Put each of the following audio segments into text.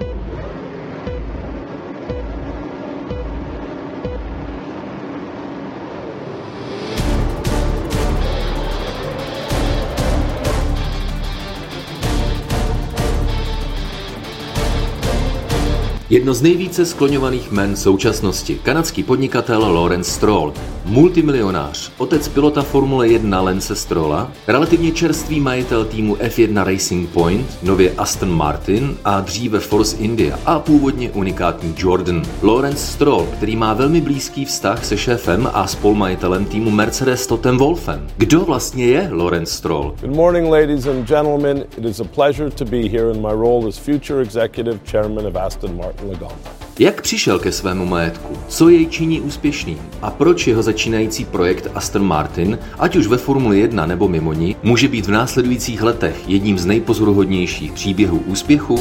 Thank you. Jedno z nejvíce skloňovaných men současnosti, kanadský podnikatel Lawrence Stroll, multimilionář, otec pilota Formule 1 Lance Strolla, relativně čerstvý majitel týmu F1 Racing Point, nově Aston Martin a dříve Force India a původně unikátní Jordan. Lawrence Stroll, který má velmi blízký vztah se šéfem a spolumajitelem týmu Mercedes Totem Wolfem. Kdo vlastně je Lawrence Stroll? Good morning, ladies and gentlemen. It is a pleasure to be here in my role as future executive chairman of Aston Martin. Jak přišel ke svému majetku? Co jej činí úspěšným? A proč jeho začínající projekt Aston Martin, ať už ve Formuli 1 nebo mimo ní, může být v následujících letech jedním z nejpozoruhodnějších příběhů úspěchu?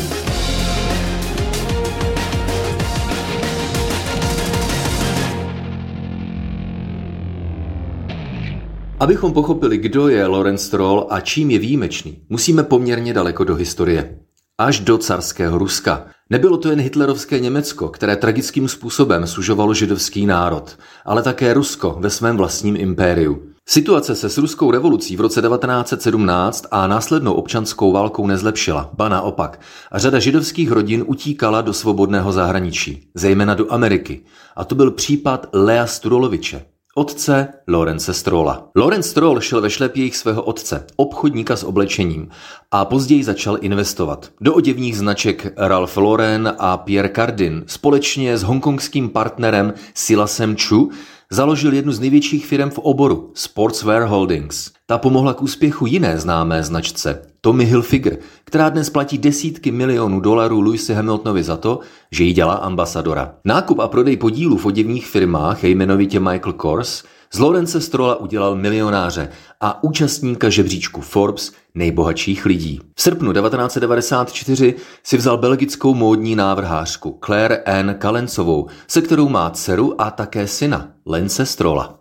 Abychom pochopili, kdo je Lorenz Stroll a čím je výjimečný, musíme poměrně daleko do historie. Až do carského Ruska. Nebylo to jen hitlerovské Německo, které tragickým způsobem sužovalo židovský národ, ale také Rusko ve svém vlastním impériu. Situace se s ruskou revolucí v roce 1917 a následnou občanskou válkou nezlepšila, ba naopak. A řada židovských rodin utíkala do svobodného zahraničí, zejména do Ameriky. A to byl případ Lea Sturoloviče, otce Lorence Strolla. Lorenz Stroll šel ve šlepějích svého otce, obchodníka s oblečením, a později začal investovat. Do oděvních značek Ralph Lauren a Pierre Cardin společně s hongkongským partnerem Silasem Chu založil jednu z největších firm v oboru, Sportswear Holdings. Ta pomohla k úspěchu jiné známé značce, Tommy Hilfiger, která dnes platí desítky milionů dolarů Louisi Hamiltonovi za to, že jí dělá ambasadora. Nákup a prodej podílů v oděvních firmách, jmenovitě Michael Kors, z Lorence Strola udělal milionáře a účastníka žebříčku Forbes nejbohatších lidí. V srpnu 1994 si vzal belgickou módní návrhářku Claire Anne Kalencovou, se kterou má dceru a také syna, Lence Strola.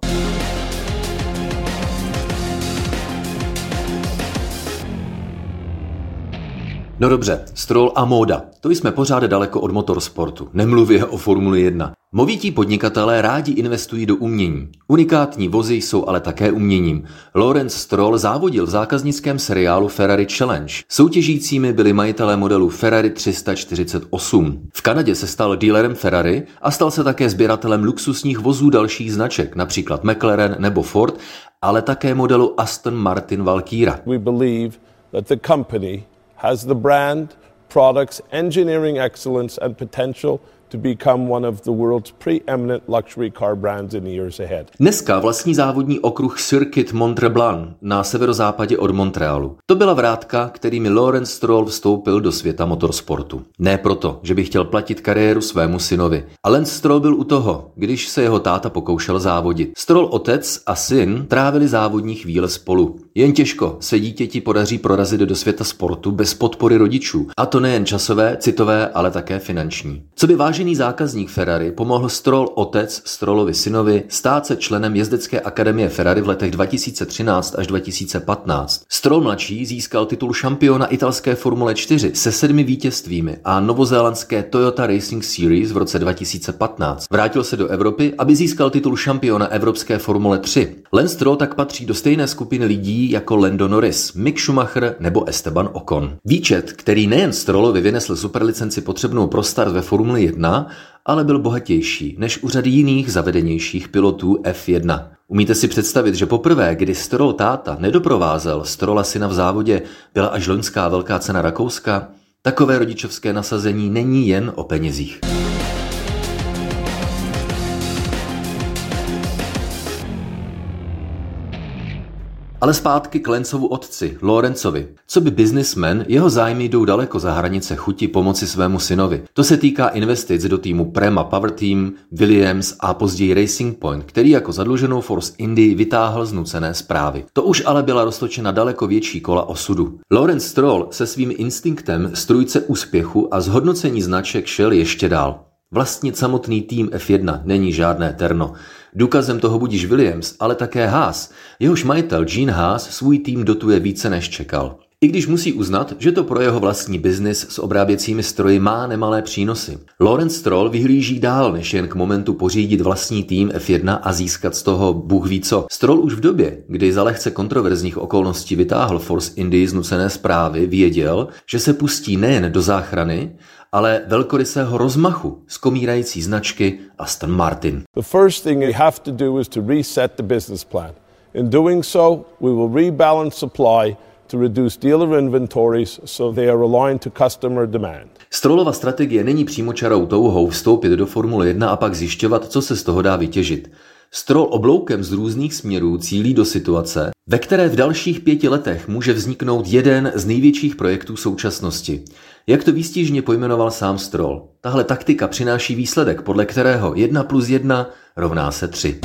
No dobře, Stroll a móda. To jsme pořád daleko od motorsportu. Nemluvě o Formuli 1. Movití podnikatelé rádi investují do umění. Unikátní vozy jsou ale také uměním. Lawrence Stroll závodil v zákaznickém seriálu Ferrari Challenge. Soutěžícími byli majitelé modelu Ferrari 348. V Kanadě se stal dealerem Ferrari a stal se také sběratelem luxusních vozů dalších značek, například McLaren nebo Ford, ale také modelu Aston Martin Valkyra. We believe that the company has the brand, products, engineering excellence, and potential to become one of the world's preeminent luxury car brands in the years ahead. Dneska vlastní závodní okruh Circuit Montreblanc na severozápadě od Montrealu. To byla vrátka, kterými Lawrence Stroll vstoupil do světa motorsportu. Ne proto, že by chtěl platit kariéru svému synovi. Ale Stroll byl u toho, když se jeho táta pokoušel závodit. Stroll otec a syn trávili závodní chvíle spolu. Jen těžko se dítěti podaří prorazit do světa sportu bez podpory rodičů. A to nejen časové, citové, ale také finanční. Co by vážně Vážený zákazník Ferrari pomohl Stroll otec Strollovi synovi stát se členem jezdecké akademie Ferrari v letech 2013 až 2015. Stroll mladší získal titul šampiona italské Formule 4 se sedmi vítězstvími a novozélandské Toyota Racing Series v roce 2015. Vrátil se do Evropy, aby získal titul šampiona evropské Formule 3. Lance Stroll tak patří do stejné skupiny lidí jako Lando Norris, Mick Schumacher nebo Esteban Ocon. Výčet, který nejen Strollovi vynesl superlicenci potřebnou pro start ve Formule 1, 1, ale byl bohatější než u řady jiných zavedenějších pilotů F1. Umíte si představit, že poprvé, kdy Stroll táta nedoprovázel Strolla syna v závodě, byla až loňská velká cena Rakouska? Takové rodičovské nasazení není jen o penězích. Ale zpátky k Lencovu otci, Lorencovi. Co by businessman, jeho zájmy jdou daleko za hranice chuti pomoci svému synovi. To se týká investic do týmu Prema Power Team, Williams a později Racing Point, který jako zadluženou Force Indy vytáhl z nucené zprávy. To už ale byla roztočena daleko větší kola osudu. Lawrence Stroll se svým instinktem strujce úspěchu a zhodnocení značek šel ještě dál. Vlastnit samotný tým F1 není žádné terno. Důkazem toho budíš Williams, ale také Haas. Jehož majitel Gene Haas svůj tým dotuje více než čekal. I když musí uznat, že to pro jeho vlastní biznis s obráběcími stroji má nemalé přínosy. Lawrence Stroll vyhlíží dál než jen k momentu pořídit vlastní tým F1 a získat z toho Bůh ví co. Stroll už v době, kdy za lehce kontroverzních okolností vytáhl Force Indy z nucené zprávy, věděl, že se pustí nejen do záchrany, ale velkorysého rozmachu z komírající značky Aston Martin. The first thing we have to do is to reset the business plan. In doing so, we will rebalance supply to reduce dealer inventories so they are aligned to customer demand. Strolova strategie není přímočarou touhou vstoupit do Formule 1 a pak zjišťovat, co se z toho dá vytěžit. Strol obloukem z různých směrů cílí do situace, ve které v dalších pěti letech může vzniknout jeden z největších projektů současnosti. Jak to výstižně pojmenoval sám Stroll, tahle taktika přináší výsledek, podle kterého 1 plus 1 rovná se 3.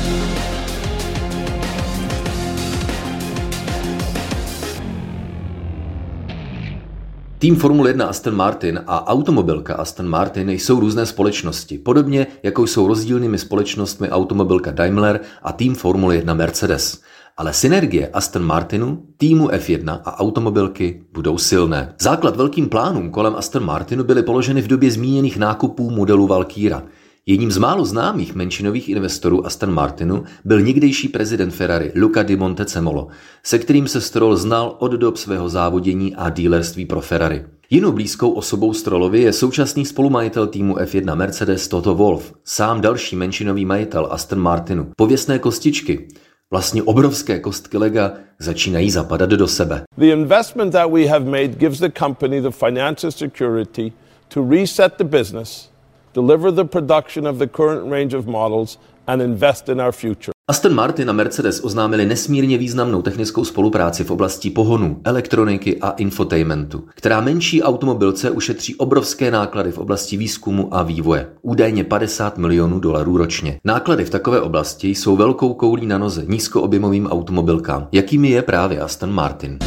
Tým Formule 1 Aston Martin a automobilka Aston Martin jsou různé společnosti, podobně jako jsou rozdílnými společnostmi automobilka Daimler a tým Formule 1 Mercedes. Ale synergie Aston Martinu, týmu F1 a automobilky budou silné. Základ velkým plánům kolem Aston Martinu byly položeny v době zmíněných nákupů modelu Valkyra – Jedním z málo známých menšinových investorů Aston Martinu byl někdejší prezident Ferrari Luca di Montecemolo, se kterým se Stroll znal od dob svého závodění a dílerství pro Ferrari. Jinou blízkou osobou Strollovi je současný spolumajitel týmu F1 Mercedes Toto Wolf, sám další menšinový majitel Aston Martinu. Pověstné kostičky, vlastně obrovské kostky lega, začínají zapadat do sebe. The investment that we have made gives the company the financial security to reset the business deliver the production of the current range of models, and invest in our future. Aston Martin a Mercedes oznámili nesmírně významnou technickou spolupráci v oblasti pohonu, elektroniky a infotainmentu, která menší automobilce ušetří obrovské náklady v oblasti výzkumu a vývoje, údajně 50 milionů dolarů ročně. Náklady v takové oblasti jsou velkou koulí na noze nízkoobjemovým automobilkám, jakými je právě Aston Martin.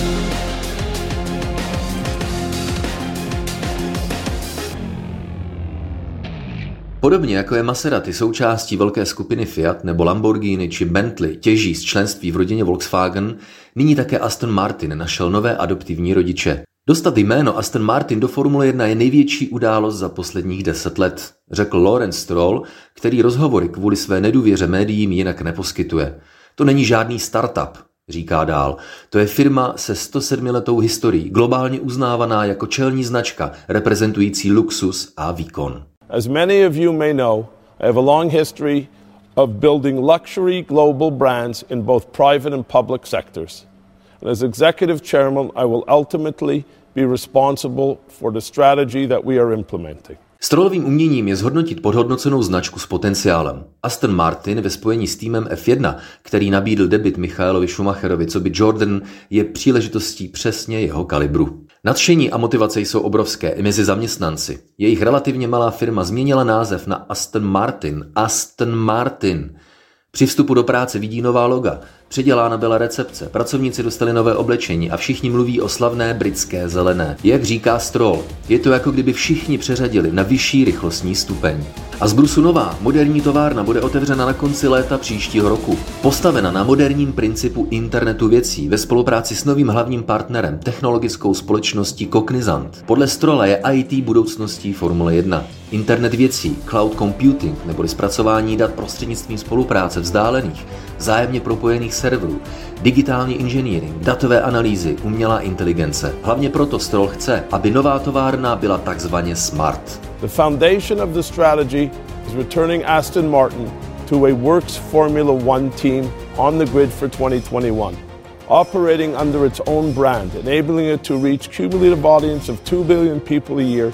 Podobně jako je Maserati součástí velké skupiny Fiat nebo Lamborghini či Bentley těží z členství v rodině Volkswagen, nyní také Aston Martin našel nové adoptivní rodiče. Dostat jméno Aston Martin do Formule 1 je největší událost za posledních deset let, řekl Lawrence Stroll, který rozhovory kvůli své nedůvěře médiím jinak neposkytuje. To není žádný startup, říká dál. To je firma se 107 letou historií, globálně uznávaná jako čelní značka, reprezentující luxus a výkon. As many of you may know, I have a long history of building luxury global brands in both private and public sectors. And as executive chairman, I will ultimately be responsible for the strategy that we are implementing. Strolovým uměním je zhodnotit podhodnocenou značku s potenciálem. Aston Martin ve spojení s týmem F1, který nabídl debit Michaelovi Schumacherovi, co by Jordan, je příležitostí přesně jeho kalibru. Nadšení a motivace jsou obrovské i mezi zaměstnanci. Jejich relativně malá firma změnila název na Aston Martin. Aston Martin. Při vstupu do práce vidí nová loga, Předělána byla recepce, pracovníci dostali nové oblečení a všichni mluví o slavné britské zelené. Jak říká Stroll, je to jako kdyby všichni přeřadili na vyšší rychlostní stupeň. A z Brusu nová, moderní továrna bude otevřena na konci léta příštího roku. Postavena na moderním principu internetu věcí ve spolupráci s novým hlavním partnerem, technologickou společností Cognizant. Podle Strola je IT budoucností Formule 1. Internet věcí, cloud computing neboli zpracování dat prostřednictvím spolupráce vzdálených, zájemně propojených serverů, digitální inženýring, datové analýzy, umělá inteligence. Hlavně proto Stroll chce, aby nová továrna byla takzvaně smart. The foundation of the strategy is returning Aston Martin to a works Formula One team on the grid for 2021, operating under its own brand, enabling it to reach cumulative audience of 2 billion people a year and to engage and entertain our customers at 22 locations every year.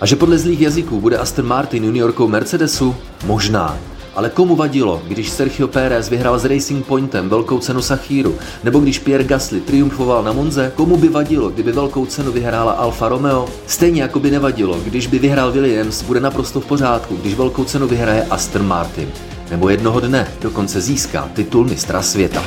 A že podle zlých jazyků bude Aston Martin juniorkou Mercedesu? Možná. Ale komu vadilo, když Sergio Pérez vyhrál s Racing Pointem velkou cenu Sachíru, nebo když Pierre Gasly triumfoval na Monze, komu by vadilo, kdyby velkou cenu vyhrála Alfa Romeo? Stejně jako by nevadilo, když by vyhrál Williams, bude naprosto v pořádku, když velkou cenu vyhraje Aston Martin. Nebo jednoho dne dokonce získá titul mistra světa.